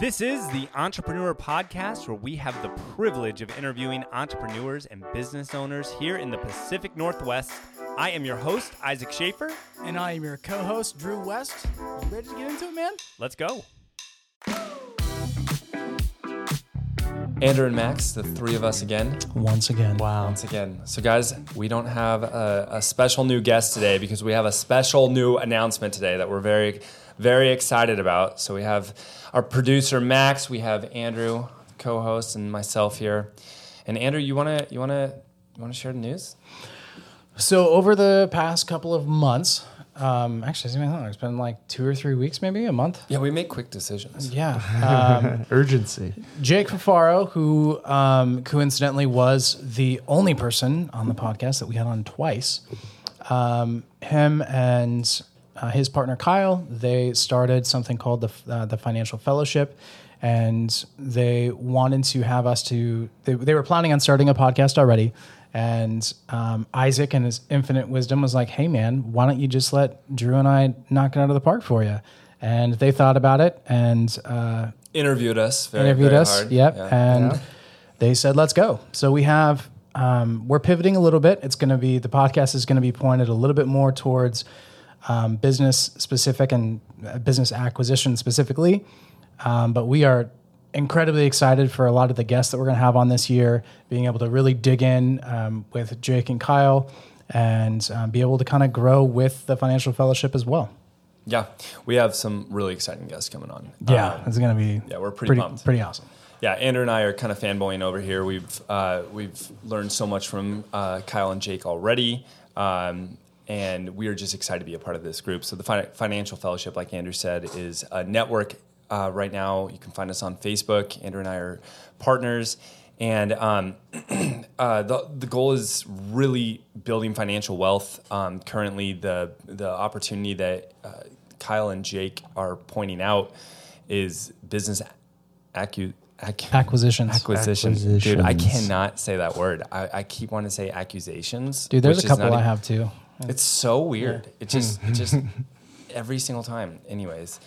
This is the EntrePNWer Podcast, where we have the privilege of interviewing entrepreneurs and business owners here in the Pacific Northwest. I am your host, Isaac Schaefer. And I am your co host, Drew West. You ready to get into it, man? Let's go. Andrew and Max, the three of us again. Once again. Wow. Once again. So, guys, we don't have a, a, special new guest today because we have a special new announcement today that we're very, very excited about. So, we have our producer Max, we have Andrew, co-host, and myself here. And Andrew, you wanna you wanna you wanna share the news? So, over the past couple of months, um, actually, it's been like two or three weeks, maybe a month. Yeah, we make quick decisions. Yeah. Um, Urgency. Jake Fafaro, who um, coincidentally was the only person on the podcast that we had on twice, um, him and uh, his partner Kyle, they started something called the uh, the Financial Fellowship, and they wanted to have us to. They, they were planning on starting a podcast already, and um, Isaac, and his infinite wisdom, was like, "Hey, man, why don't you just let Drew and I knock it out of the park for you?" And they thought about it and uh, interviewed us. Very, interviewed very us. Hard. Yep, yeah. and yeah. they said, "Let's go." So we have. Um, we're pivoting a little bit. It's going to be the podcast is going to be pointed a little bit more towards um, business specific and uh, business acquisition specifically. Um, but we are incredibly excited for a lot of the guests that we're going to have on this year, being able to really dig in um, with Jake and Kyle and um, be able to kind of grow with the financial fellowship as well. Yeah, we have some really exciting guests coming on. Yeah, um, it's going to be yeah, we're pretty, pretty pumped. Pretty awesome. Yeah, Andrew and I are kind of fanboying over here. We've uh, we've learned so much from uh, Kyle and Jake already. Um, and we are just excited to be a part of this group. So the Financial Fellowship, like Andrew said, is a network. Uh, right now, you can find us on Facebook. Andrew and I are partners, and um, uh, the the goal is really building financial wealth. Um, currently, the the opportunity that uh, Kyle and Jake are pointing out is business acu- Ac- acquisitions. acquisitions. Acquisitions. Dude, I cannot say that word. I, I keep wanting to say accusations. Dude, there's a couple I have too. It's so weird. Yeah. It just, it just every single time. Anyways,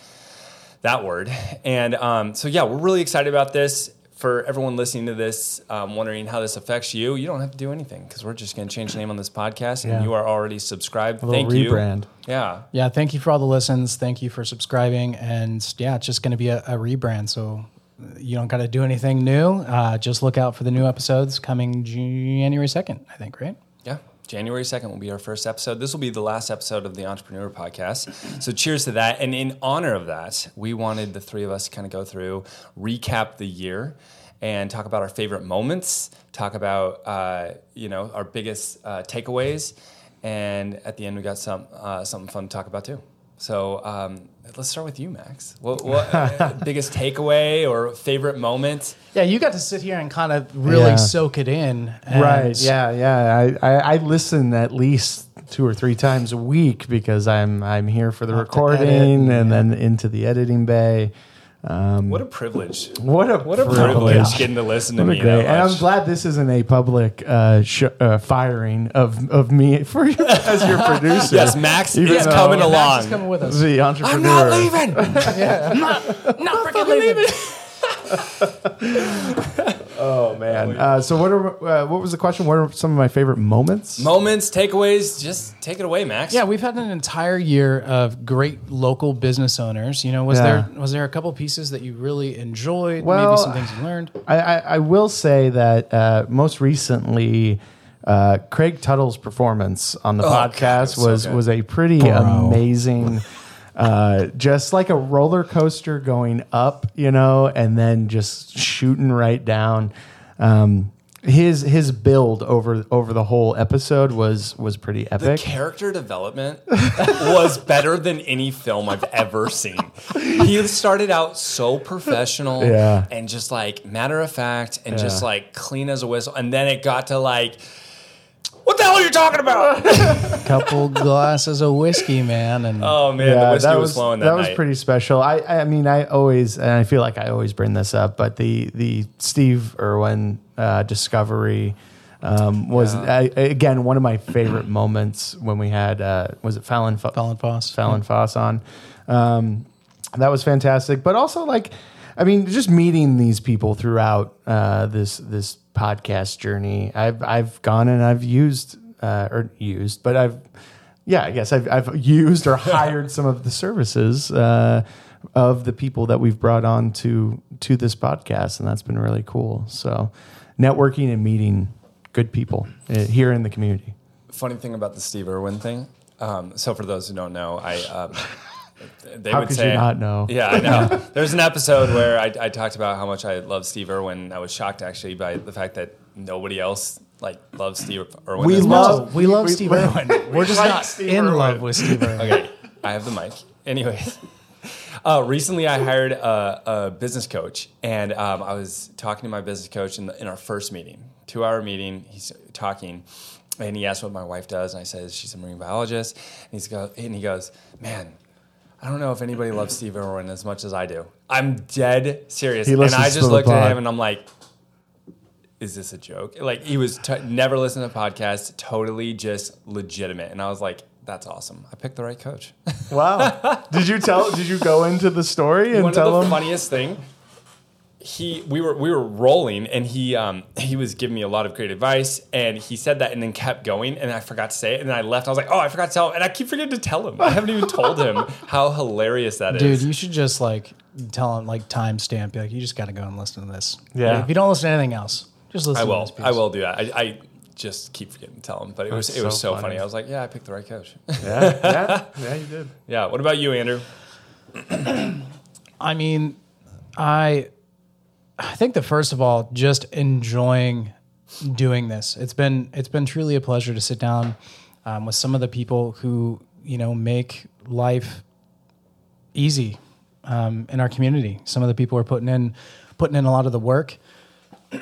that word. And um, so yeah, we're really excited about this. For everyone listening to this, um, wondering how this affects you, you don't have to do anything because we're just going to change the name on this podcast, and yeah. you are already subscribed. Thank rebrand. you. Yeah, yeah. Thank you for all the listens. Thank you for subscribing, and yeah, it's just going to be a, a rebrand. So you don't got to do anything new. Uh, just look out for the new episodes coming January 2nd, I think, right? Yeah. January 2nd will be our first episode. This will be the last episode of the EntrePNWer Podcast. So, cheers to that. And in honor of that, we wanted the three of us to kind of go through, recap the year, and talk about our favorite moments, talk about, uh, you know, our biggest uh, takeaways. And at the end, we got some uh, something fun to talk about too. So, um, let's start with you, Max. What, what uh, biggest takeaway or favorite moment? Yeah, you got to sit here and kind of really yeah. soak it in. Right. Yeah. Yeah. I, I, I, listen at least two or three times a week because I'm I'm here for the recording and yeah. then into the editing bay. Um, what a privilege! What a what a privilege, getting to listen to me. and I'm glad this isn't a public uh, sh- uh, firing of, of me for you as your producer. yes, Max is coming along. Max is coming with us. The entrepreneur. I'm not leaving. yeah. I'm not, not freaking leaving. oh man! Uh, so what are uh, what was the question? What are some of my favorite moments? Moments, takeaways. Just take it away, Max. Yeah, we've had an entire year of great local business owners. You know, was yeah. there was there a couple pieces that you really enjoyed? Well, maybe some things you learned. I, I, I will say that uh, most recently. Uh, Craig Tuttle's performance on the oh, podcast God, was so was a pretty Bro. amazing uh, just like a roller coaster going up, you know, and then just shooting right down. Um, his his build over over the whole episode was was pretty epic. The character development was better than any film I've ever seen. He started out so professional yeah. and just like matter of fact and yeah. just like clean as a whistle, and then it got to like what the hell are you talking about? A couple glasses of whiskey, man, and oh man, yeah, the whiskey that was, was flowing that, that night. was pretty special. I, I mean, I always, and I feel like I always bring this up, but the the Steve Irwin uh, discovery um, was yeah. I, again one of my favorite moments when we had uh, was it Fallon Fallon Foss Fallon Foss on. Um, that was fantastic, but also like I mean, just meeting these people throughout uh, this this podcast journey, I've I've gone and I've used uh, or used, but I've yeah, I guess I've I've used or hired some of the services uh, of the people that we've brought on to to this podcast, and that's been really cool. So, networking and meeting good people uh, here in the community. Funny thing about the Steve Irwin thing. Um, so for those who don't know, I um, they How would could say, you not know? Yeah, I know. There's an episode where I, I talked about how much I love Steve Irwin. I was shocked actually by the fact that nobody else like loves Steve Irwin. We much love- as- we love we- Steve we- Irwin. We're just like not Steve in Irwin. love with Steve Irwin. Okay, I have the mic. Anyways, uh, recently I hired a, a business coach, and um, I was talking to my business coach in, the, in our first meeting, two hour meeting. He's talking, and he asked what my wife does, and I said she's a marine biologist. And he's go, and he goes, man. I don't know if anybody loves Steve Irwin as much as I do. I'm dead serious. He and I just looked at him and I'm like, is this a joke? Like he was t- never listened to podcasts, totally just legitimate. And I was like, that's awesome. I picked the right coach. Wow! did you tell? Did you go into the story and One tell of the them? funniest thing, he we were we were rolling and he um he was giving me a lot of great advice and he said that and then kept going and I forgot to say it and then I left. I was like, oh, I forgot to tell him and I keep forgetting to tell him. I haven't even told him how hilarious that is. Dude, you should just like tell him like timestamp. Be like, you just got to go and listen to this. Yeah. Like, if you don't listen to anything else, just listen. I to will. this piece. I will do that. I, I just keep forgetting to tell him, but it was That's it was so so funny. funny. I was like, yeah, I picked the right coach. yeah, yeah, yeah, you did. yeah. What about you, Andrew? I mean, I I think that first of all, just enjoying doing this. It's been it's been truly a pleasure to sit down um, with some of the people who you know make life easy um, in our community. Some of the people are putting in putting in a lot of the work.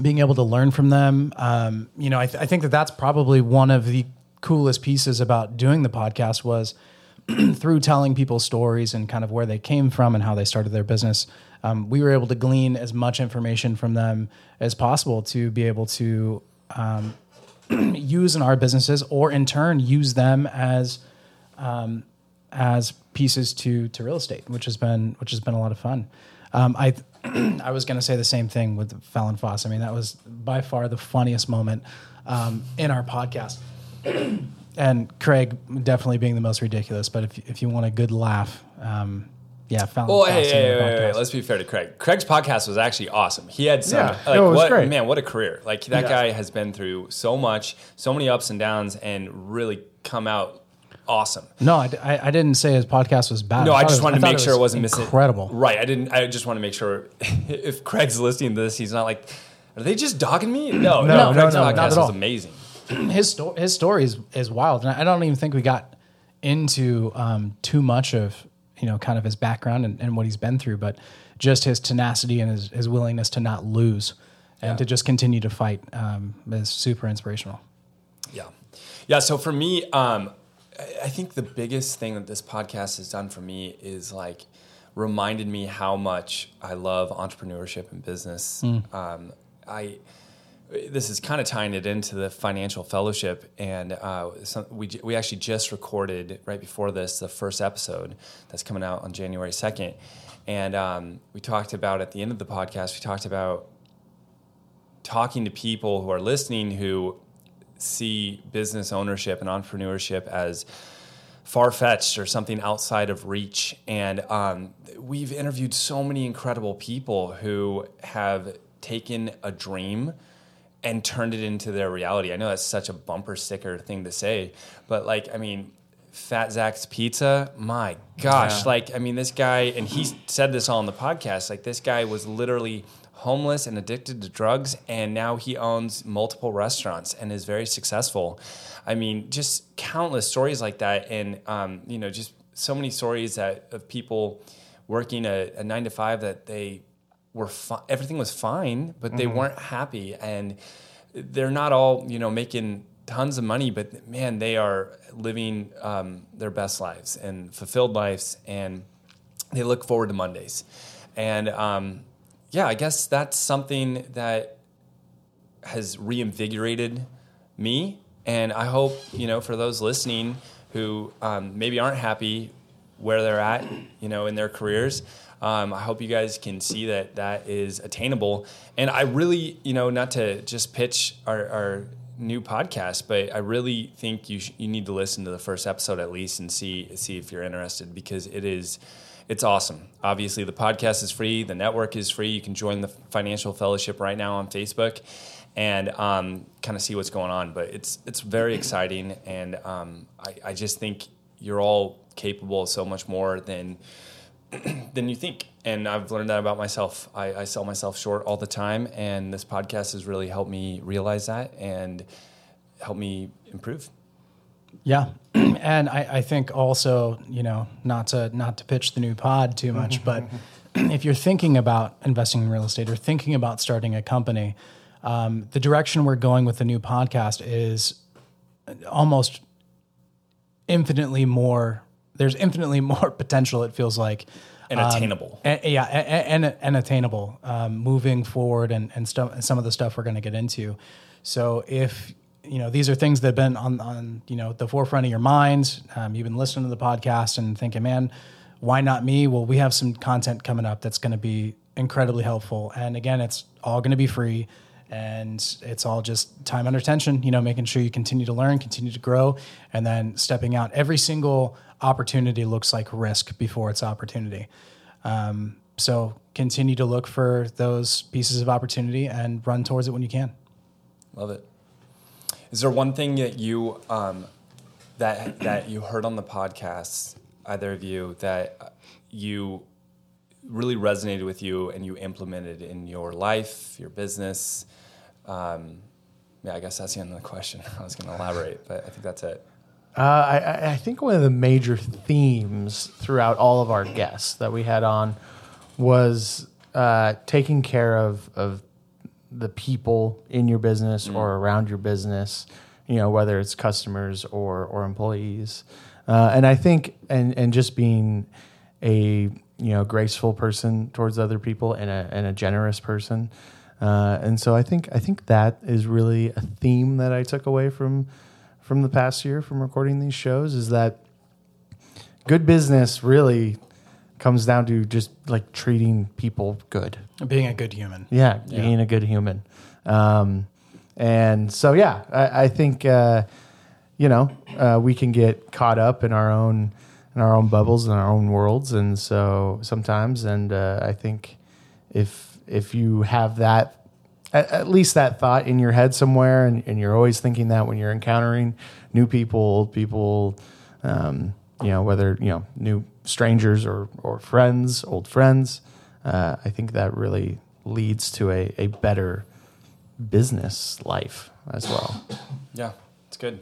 Being able to learn from them, um, you know, I, th- I think that that's probably one of the coolest pieces about doing the podcast was through telling people stories and kind of where they came from and how they started their business, um, we were able to glean as much information from them as possible to be able to um, use in our businesses or in turn use them as um, as pieces to to real estate, which has been which has been a lot of fun. Um, I I was going to say the same thing with Fallon Foss. I mean, that was by far the funniest moment um, in our podcast and Craig definitely being the most ridiculous. But if if you want a good laugh, um, yeah, Fallon. Well, hey, Foss hey, and hey, the wait, wait, podcast. let's be fair to Craig. Craig's podcast was actually awesome. He had some, Yeah, like, no, it was what, great. man, what a career! Like that Yeah. guy has been through so much, so many ups and downs, and really come out awesome. No, I, I, I didn't say his podcast was bad. No, I thought just was- wanted to thought make sure it wasn't missing. incredible. Right. I didn't. I just want to make sure if Craig's listening to this, he's not like, are they just dogging me? No, no, No, no, Craig's no, podcast not at was all. amazing. His sto- his story is, is wild, and I don't even think we got into um, too much of you know kind of his background and, and what he's been through, but just his tenacity and his, his willingness to not lose and Yeah. to just continue to fight um, is super inspirational. Yeah. Yeah. So for me, um, I I think the biggest thing that this podcast has done for me is like reminded me how much I love entrepreneurship and business. Um, I this is kind of tying it into the financial fellowship, and uh, some, we we actually just recorded right before this the first episode that's coming out on January second, and um, we talked about at the end of the podcast we talked about talking to people who are listening who see business ownership and entrepreneurship as far fetched or something outside of reach. And um, we've interviewed so many incredible people who have taken a dream and turned it into their reality. I know that's such a bumper sticker thing to say, but like, I mean, Fat Zach's Pizza, my gosh. Yeah. Like, I mean, this guy, and he said this all on the podcast, like, this guy was literally homeless and addicted to drugs, and now he owns multiple restaurants and is very successful. I mean, just countless stories like that, and um, you know, just so many stories that of people working a, a nine to five that they were fi- everything was fine, but they weren't happy, and they're not all you know making tons of money, but man, they are living um, their best lives and fulfilled lives, and they look forward to Mondays, and um, yeah, I guess that's something that has reinvigorated me, and I hope you know for those listening who um, maybe aren't happy where they're at, you know, in their careers. Um, I hope you guys can see that that is attainable. And I really, you know, not to just pitch our, our new podcast, but I really think you sh- you need to listen to the first episode at least and see see if you're interested because it is it's awesome. Obviously, the podcast is free, the network is free. You can join the financial fellowship right now on Facebook and um, kind of see what's going on. But it's it's very exciting, and um, I, I just think you're all capable of so much more than than you think. And I've learned that about myself. I, I, sell myself short all the time, and this podcast has really helped me realize that and help me improve. Yeah, and I, I, think also, you know, not to not to pitch the new pod too much, but if you're thinking about investing in real estate or thinking about starting a company, um, the direction we're going with the new podcast is almost infinitely more there's infinitely more potential. It feels like and um, attainable. And, yeah, and, and, and attainable um, moving forward, and and stuff. Some of the stuff we're going to get into. So if you know these are things that have been on on you know the forefront of your mind, um, you've been listening to the podcast and thinking, man, why not me? Well, we have some content coming up that's going to be incredibly helpful, and again, it's all going to be free and it's all just time under tension you know making sure you continue to learn continue to grow and then stepping out. Every single opportunity looks like risk before it's opportunity. Um, so continue to look for those pieces of opportunity and run towards it when you can. Love it. Is there one thing that you um, that that you heard on the podcast either of you that you really resonated with you and you implemented in your life your business um, yeah, I guess that's the end of the question. I was going to elaborate, but I think that's it. Uh, I, I, think one of the major themes throughout all of our guests that we had on was uh, taking care of, of the people in your business mm. or around your business, you know, whether it's customers or, or employees. Uh, and I think, and, and just being a, you know, graceful person towards other people and a, and a generous person. Uh, and so I think I think that is really a theme that I took away from from the past year from recording these shows is that good business really comes down to just like treating people good, being a good human. Yeah, yeah. being a good human. Um, and so yeah, I, I think uh, you know uh, we can get caught up in our own in our own bubbles and our own worlds, and so sometimes, and uh, I think if if you have that at, at, least that thought in your head somewhere, and, and, you're always thinking that when you're encountering new people, old people, um, you know, whether you know new strangers or or friends, old friends, uh, I think that really leads to a, a better business life as well. Yeah, it's good.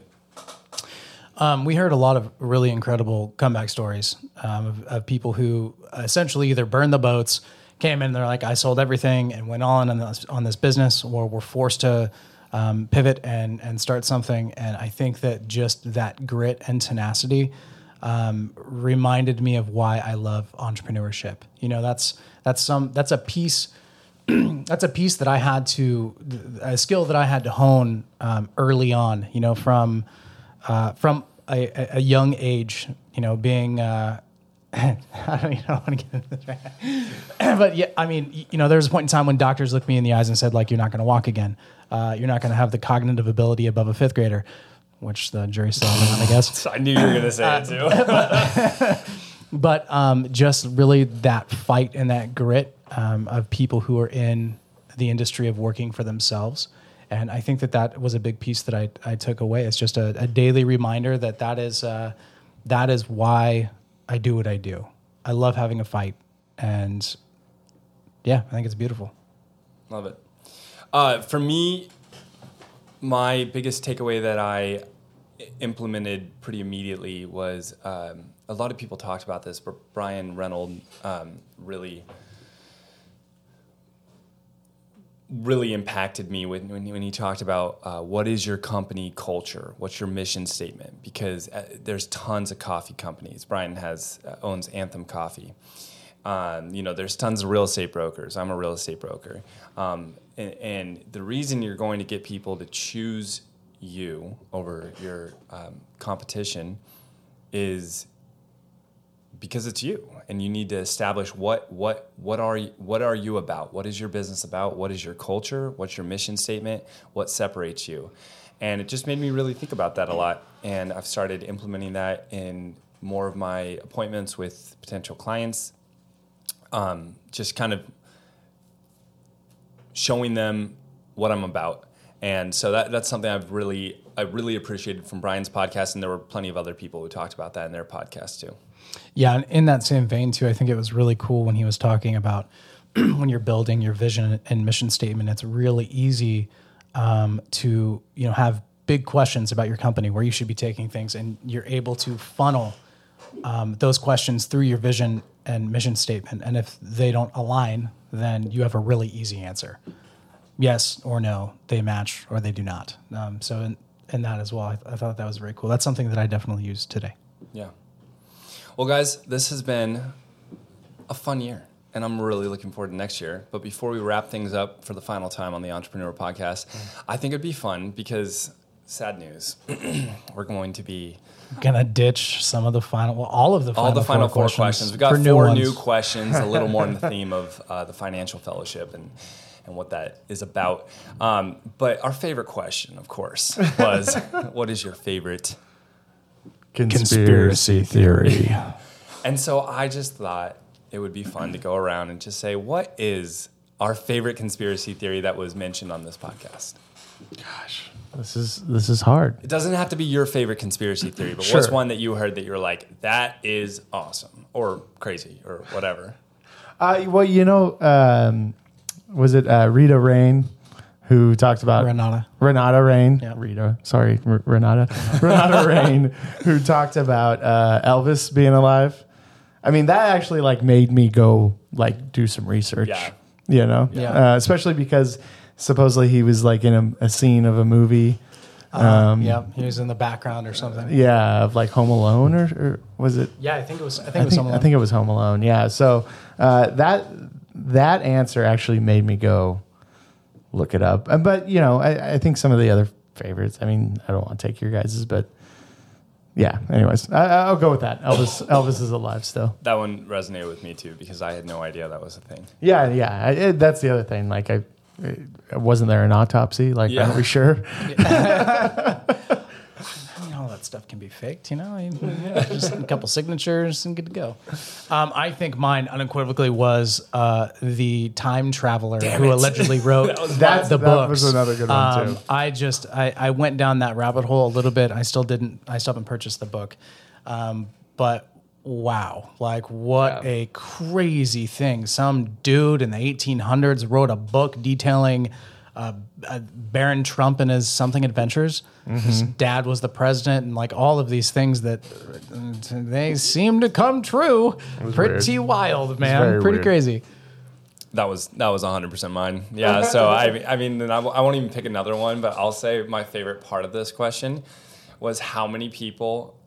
Um, we heard a lot of really incredible comeback stories um, of, of, people who essentially either burned the boats came in, they're like, I sold everything and went on on this, on this business, or were forced to um, pivot and and start something. And I think that just that grit and tenacity um, reminded me of why I love entrepreneurship. You know, that's that's some that's a piece. that's a piece that I had to a skill that I had to hone um, early on. You know, from uh, from a, a, young age. You know, being uh, I don't even want to get into this right now. but yeah, I mean, you know, there was a point in time when doctors looked me in the eyes and said, like, you're not going to walk again. Uh, you're not going to have the cognitive ability above a fifth grader, which the jury's still on, I guess. I knew you were going to say uh, it too. but um, just really that fight and that grit um, of people who are in the industry of working for themselves. And I think that that was a big piece that I, I took away. It's just a, a daily reminder that that is, uh, that is why I do what I do. I love having a fight, and yeah, I think it's beautiful. Love it. Uh, for me, my biggest takeaway that I implemented pretty immediately was um, a lot of people talked about this, but Brian Reynolds um, really really impacted me when, when, when he talked about uh, what is your company culture? What's your mission statement? Because uh, there's tons of coffee companies. Brian has uh, owns anthem coffee. Um, you know there's tons of real estate brokers. I'm a real estate broker. Um, and, and, the reason you're going to get people to choose you over your um, competition is because it's you, and you need to establish what what what are you, what are you about? What is your business about? What is your culture? What's your mission statement? What separates you? And it just made me really think about that a lot. And I've started implementing that in more of my appointments with potential clients. Um, just kind of showing them what I'm about. And so that, that's something I've really I really appreciated from Brian's podcast, and there were plenty of other people who talked about that in their podcast too. Yeah, and in that same vein too, I think it was really cool when he was talking about when you're building your vision and mission statement. It's really easy um, to you know have big questions about your company, where you should be taking things, and you're able to funnel um, those questions through your vision and mission statement. And if they don't align, then you have a really easy answer: yes or no. They match or they do not. Um, so in, in that as well, I, I thought that was very cool. That's something that I definitely use today. Yeah. Well, guys, this has been a fun year, and I'm really looking forward to next year. But before we wrap things up for the final time on the EntrePNWer Podcast, I think it'd be fun because sad news, we're going to be gonna ditch some of the final, well, all of the all final the final four, four questions. questions. We got for four ones. new questions, a little more in the theme of uh, the financial fellowship and and what that is about. Um, but our favorite question, of course, was what is your favorite? Conspiracy theory. And so I just thought it would be fun to go around and just say, what is our favorite conspiracy theory that was mentioned on this podcast? Gosh, this is this is hard. It doesn't have to be your favorite conspiracy theory, but Sure. what's one that you heard that you're like, that is awesome or crazy or whatever? Uh, well, you know, um, was it uh, Rita Rain who talked about Renata. Renata Rain, Yeah. Rita, sorry, R- Renata, Renata Rain, who talked about uh, Elvis being alive. I mean, that actually like made me go like do some research. Yeah. You know, Yeah. Uh, especially because supposedly he was like in a, a scene of a movie. Um, yeah, he was in the background or something. Yeah, of like Home Alone, or, or was it? Yeah, I think it was. I think I it was think, someone. I think it was Home Alone. Yeah. So uh, that that answer actually made me go look it up. But you know, I, I think some of the other favorites. I mean, I don't want to take your guys's, but yeah. Anyways, I, I'll go with that. Elvis Elvis is alive still. That one resonated with me too because I had no idea that was a thing. Yeah, yeah. I, it, that's the other thing. Like I. I- Wasn't there an autopsy? Like, Yeah. are we sure? I mean, all that stuff can be faked, you know. Yeah, just a couple signatures and good to go. Um, I think mine unequivocally was uh, the time traveler who it. allegedly wrote That's- the that books. was another good one, too. Um, I just I, I went down that rabbit hole a little bit. I still didn't. I still haven't purchased the book, um, but wow, like what a crazy thing! Some dude in the 1800s wrote a book detailing. Uh, uh, Baron Trump and his something adventures. His dad was the president, and like all of these things that they seem to come true. Pretty wild, man. Pretty weird. crazy. That was that was 100% mine. Yeah. So I I mean, and I, w- I won't even pick another one, but I'll say my favorite part of this question was how many people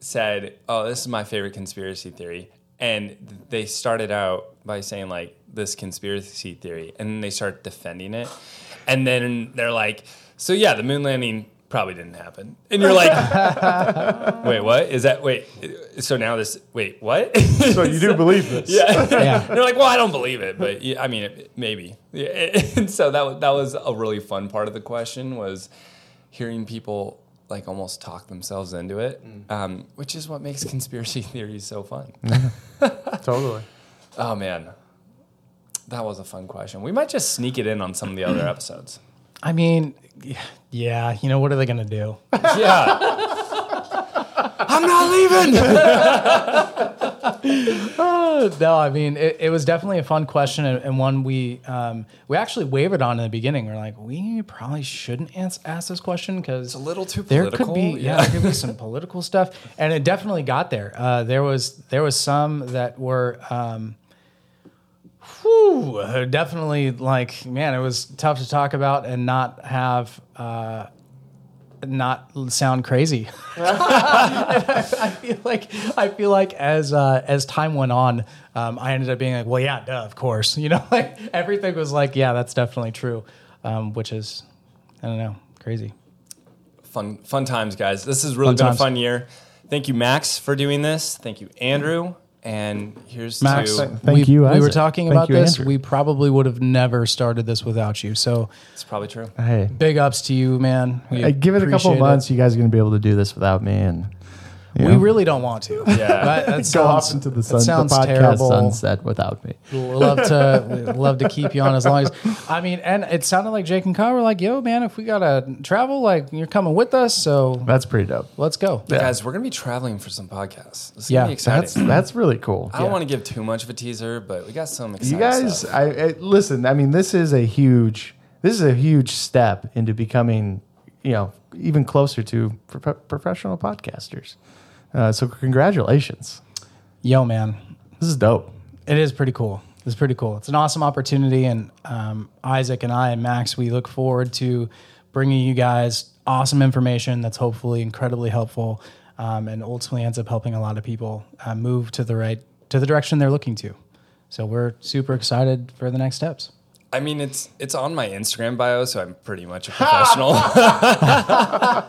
said, "Oh, this is my favorite conspiracy theory," and they started out by saying like this conspiracy theory, and then they start defending it, and then they're like, "So yeah, the moon landing." Probably didn't happen, and you're like, "Wait, what is that? Wait, so now this? Wait, what?" so you do believe this? Yeah. Yeah. They're like, well, I don't believe it, but yeah, I mean, it, maybe. Yeah. And so that that was a really fun part of the question was hearing people like almost talk themselves into it, um, which is what makes conspiracy theories so fun. Totally. Oh man, that was a fun question. We might just sneak it in on some of the other episodes. I mean, yeah, you know what are they gonna do? Yeah. I'm not leaving. no, I mean it, it was definitely a fun question and, and one we um, we actually wavered on in the beginning. We're like, we probably shouldn't ans- ask this question because it's a little too There political, could be yeah, yeah. there could be some political stuff, and it definitely got there. Uh, there was there was some that were. Um, whew, uh, definitely like man, it was tough to talk about and not have uh, not sound crazy. I feel like I feel like as uh, as time went on, um, I ended up being like, well, yeah, duh, of course, you know, like everything was like, yeah, that's definitely true, um, which is, I don't know, crazy. fun fun times, guys. This has really Fun been times. a fun year. Thank you, Max, for doing this. Thank you, Andrew. And here's Max, to Thank we, you, we were talking Thank about you, this. Andrew. We probably would have never started this without you. So it's probably true. Hey, big ups to you, man. We I give it a couple appreciate of months. You guys are going to be able to do this without me, and you We really don't want to. Yeah. that, that go sounds, off into the that sun. sounds the terrible. sunset without me. Love to love to keep you on as long as I mean, and it sounded like Jake and Kyle were like, "Yo, man, if we gotta travel, like you're coming with us, so That's pretty dope. let's go." Guys, we're going to be traveling for some podcasts. This is Yeah, going to be. That's that's really cool. I don't want to give too much of a teaser, but we got some You guys, stuff. I, I listen. I mean, this is a huge, this is a huge step into becoming, you know, even closer to pro- professional podcasters. Uh, so congratulations. Yo, man, This is dope. it is pretty cool. It's pretty cool. It's an awesome opportunity, and um, Isaac and I and Max, we look forward to bringing you guys awesome information that's hopefully incredibly helpful, um, and ultimately ends up helping a lot of people uh, move to the right to the direction they're looking to. So we're super excited for the next steps. I mean, it's it's on my Instagram bio, so I'm pretty much a professional. I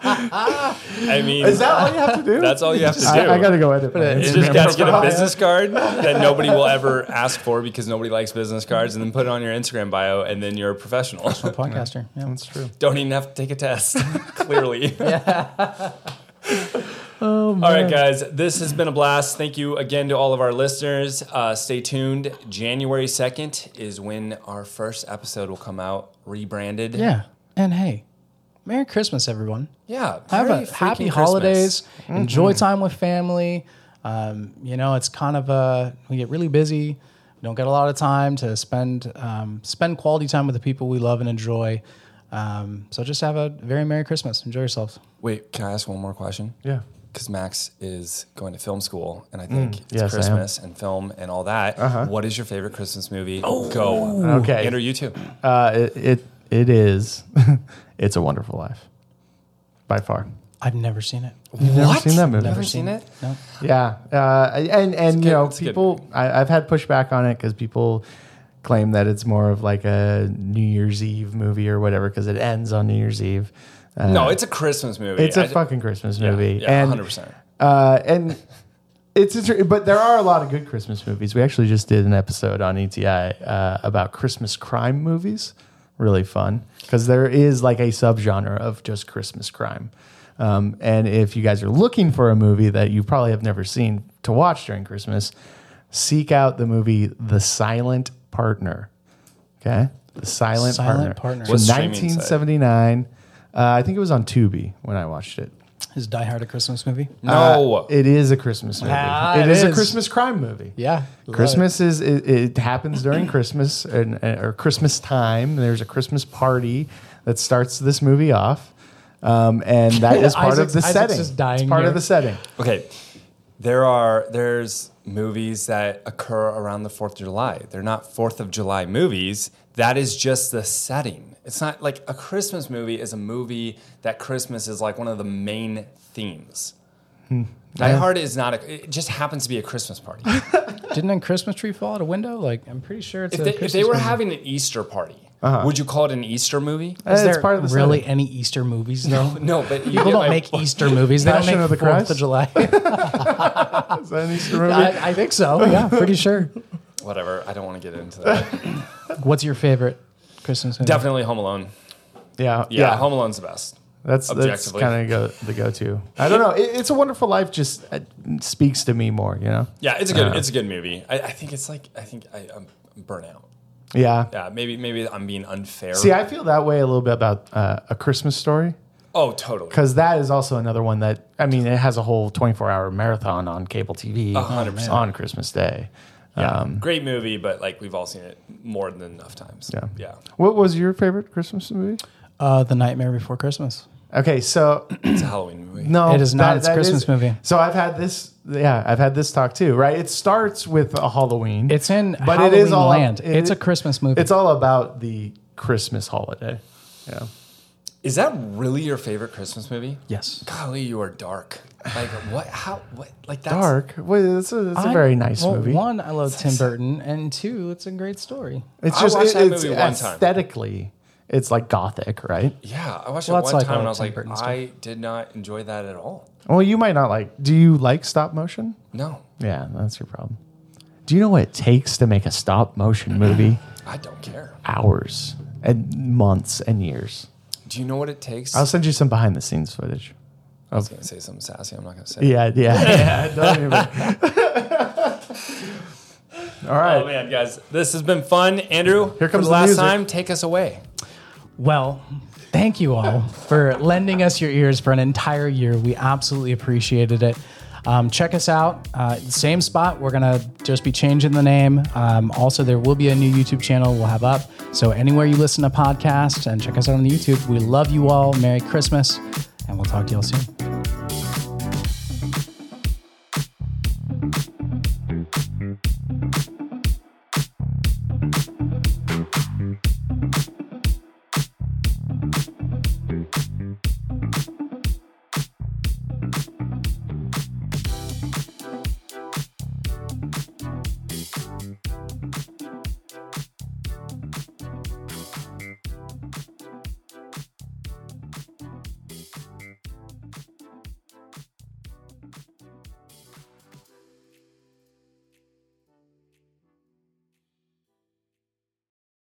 mean, Is that all you have to do? that's all you have to do. I, I got to go edit. my You just got to get a business card that nobody will ever ask for because nobody likes business cards, and then put it on your Instagram bio, and then you're a professional. Podcaster, yeah. That's true. Don't even have to take a test. Clearly. All right, guys. This has been a blast. Thank you again to all of our listeners. Uh, stay tuned. January second is when our first episode will come out, rebranded. Yeah. And hey, Merry Christmas, everyone. Yeah. Have a freaking happy Christmas. holidays. Enjoy time with family. Um, you know, it's kind of a, we get really busy. We don't get a lot of time to spend um, spend quality time with the people we love and enjoy. Um, so just have a very Merry Christmas. Enjoy yourselves. Wait, can I ask one more question? Yeah. Because Max is going to film school, and I think it's yes, Christmas and film and all that. What is your favorite Christmas movie? Oh, go. Okay. Andrew, you too. Uh, it, it it is. it's a Wonderful Life, by far. I've never seen it. You've never seen that movie? Never seen it? No. Yeah, uh, and and you good- know it's a good people, I, I've had pushback on it because people claim that it's more of like a New Year's Eve movie or whatever because it ends on New Year's Eve. Uh, No, it's a Christmas movie. it's a I- fucking Christmas movie, Yeah, and hundred percent. uh, and it's inter- but there are a lot of good Christmas movies. We actually just did an episode on ETI uh, about Christmas crime movies. Really fun because there is like a subgenre of just Christmas crime. Um, and if you guys are looking for a movie that you probably have never seen to watch during Christmas, seek out the movie The Silent Partner. Okay, The Silent, Silent Partner. Partner. From What site? 1979. Uh, I think it was on Tubi when I watched it. Is Die Hard a Christmas movie? No. Uh, it is a Christmas movie. Ah, it it is, a. Christmas crime movie. Yeah. Christmas is it, it happens during Christmas and, or Christmas time. There's a Christmas party that starts this movie off, um, and that is part Isaac's- of the Isaac's setting. just dying it's part here. of the setting. Okay. There are there's movies that occur around the Fourth of July. They're not Fourth of July movies. That is just the setting. It's not like a Christmas movie is a movie that Christmas is like one of the main themes. Hmm. Die Hard is not a. It just happens to be a Christmas party. Didn't a Christmas tree fall out a window? Like I'm pretty sure it's if a they, if they were movie. having an Easter party, would you call it an Easter movie? Is Uh, it's there part of the really setting. any Easter movies though? No, but you People don't my make. Easter movies. They don't make of the Fourth Christ? of July. Is that an Easter movie? I, I think so. Yeah, pretty sure. Whatever. I don't want to get into that. What's your favorite Christmas movie? Definitely Home Alone. yeah, Yeah, Home Alone's the best. That's that's objectively. kind of go, the go-to. I don't know. It, it's a Wonderful Life. Just uh, speaks to me more. You know. Yeah, it's a good Uh. it's a good movie. I, I think it's like I think I, I'm burnout. Yeah. Yeah, maybe maybe I'm being unfair. See, I feel that way a little bit about uh, a Christmas story. oh, totally. because that is also another one that I mean it has a whole 24 hour marathon on cable TV hundred percent. on Christmas Day. Yeah, Um, great movie, but like we've all seen it more than enough times. Yeah. yeah. what was your favorite Christmas movie? Uh, the Nightmare Before Christmas. Okay, so It's a Halloween movie. no, It is not. It's a Christmas movie. So I've had this, yeah, I've had this talk too, right? It starts with a Halloween. It's in but Halloween it is all land. it- it's a Christmas movie. It's all about the Christmas holiday. Yeah, Is that really your favorite Christmas movie? yes. Golly, you are dark. Like what? How? What? Like that's dark. Well, it's a, it's a I- very nice well, movie. One, I love Tim Burton, and two, it's a great story. It's I just watched it- that it's movie one time. aesthetically. It's like gothic, right? Yeah, I watched Well, it that's one like time all and I was Tim like, Burton stuff. I did not enjoy that at all. Well, you might not like. Do you like stop motion? No, Yeah, that's your problem. Do you know what it takes to make a stop motion movie? I don't care. Hours and months and years. Do you know what it takes? I'll send you some behind the scenes footage. I was going to say something sassy. I'm not going to say. it. Yeah, yeah, yeah. don't even- All right. Oh man, guys, this has been fun. Andrew, Here comes the the last music. time. Take us away. Well, thank you all for lending us your ears for an entire year. We absolutely appreciated it. Um, check us out. Uh, same spot. We're going to just be changing the name. Um, also, there will be a new YouTube channel we'll have up. So, anywhere you listen to podcasts and check us out on YouTube, we love you all. Merry Christmas. And we'll talk to you all soon.